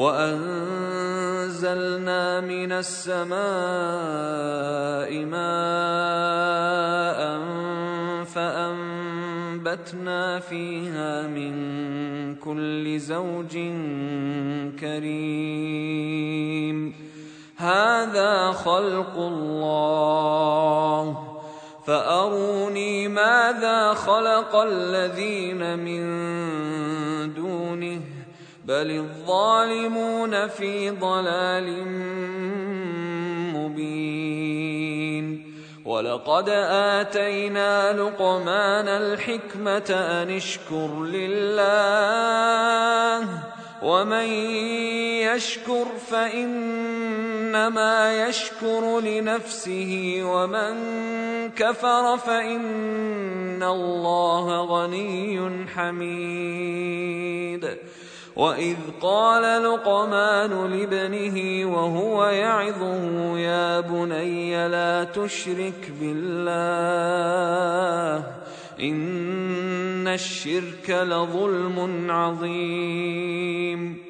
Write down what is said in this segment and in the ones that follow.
وأنزلنا من السماء ماء فأنبتنا فيها من كل زوج كريم. هذا خلق الله. فأروني ماذا خلق الذين من دونه بل الظالمون في ضلال مبين ولقد اتينا لقمان الحكمه ان اشكر لله ومن يشكر فانما يشكر لنفسه ومن كفر فان الله غني حميد واذ قال لقمان لابنه وهو يعظه يا بني لا تشرك بالله ان الشرك لظلم عظيم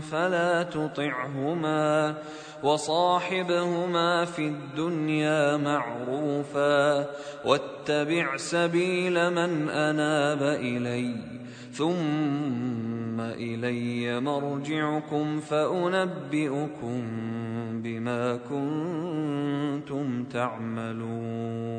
فلا تطعهما وصاحبهما في الدنيا معروفا واتبع سبيل من أناب إلي ثم إلي مرجعكم فأنبئكم بما كنتم تعملون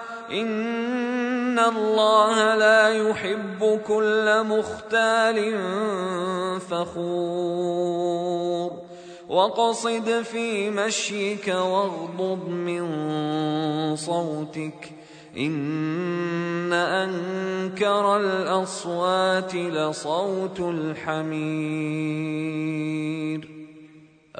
ان الله لا يحب كل مختال فخور واقصد في مشيك واغضض من صوتك إن أنكر الأصوات لصوت الحمير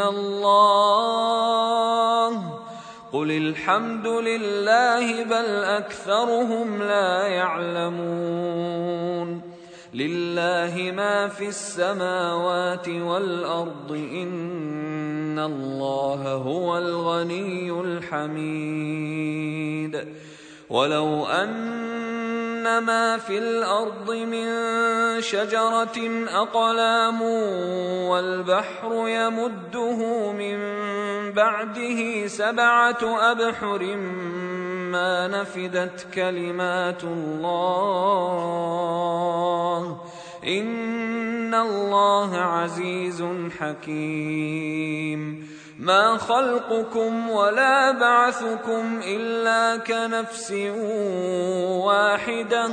الله قل الحمد لله بل اكثرهم لا يعلمون لله ما في السماوات والارض ان الله هو الغني الحميد ولو ان ما في الأرض من شجرة أقلام والبحر يمده من بعده سبعة أبحر ما نفدت كلمات الله. إن الله عزيز حكيم. ما خلقكم ولا بعثكم إلا كنفس واحدة.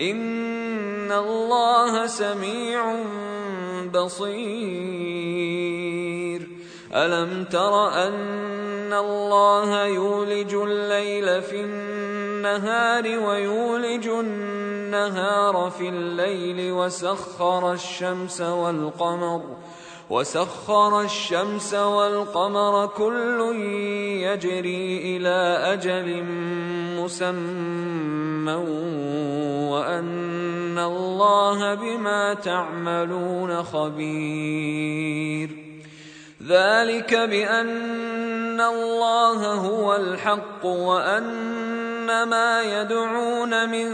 ان الله سميع بصير الم تر ان الله يولج الليل في النهار ويولج النهار في الليل وسخر الشمس والقمر وسخر الشمس والقمر كل يجري إلى أجل مسمى وأن الله بما تعملون خبير. ذلك بأن الله هو الحق وأن ما يدعون من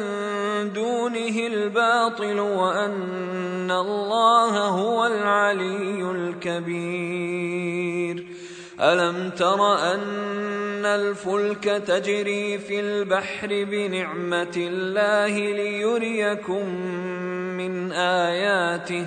دونه الباطل وأن الله هو العلي الكبير. ألم تر أن الفلك تجري في البحر بنعمة الله ليريكم من آياته؟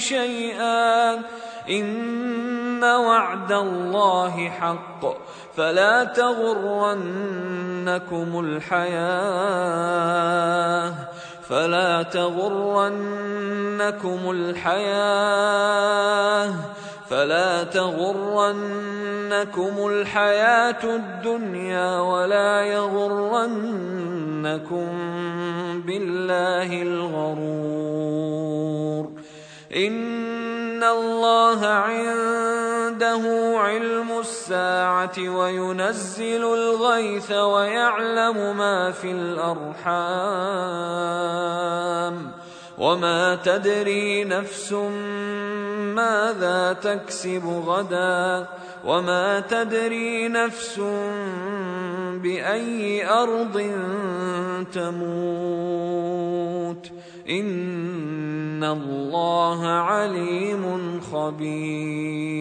شيئا. إن وعد الله حق. فلا تغرنكم الحياة. فلا تغرنكم الحياة. فلا تغرنكم الحياة الدنيا ولا يغرنكم بالله الغرور. عنده علم الساعة وينزل الغيث ويعلم ما في الأرحام وما تدري نفس ماذا تكسب غدا وما تدري نفس بأي أرض تموت ان الله عليم خبير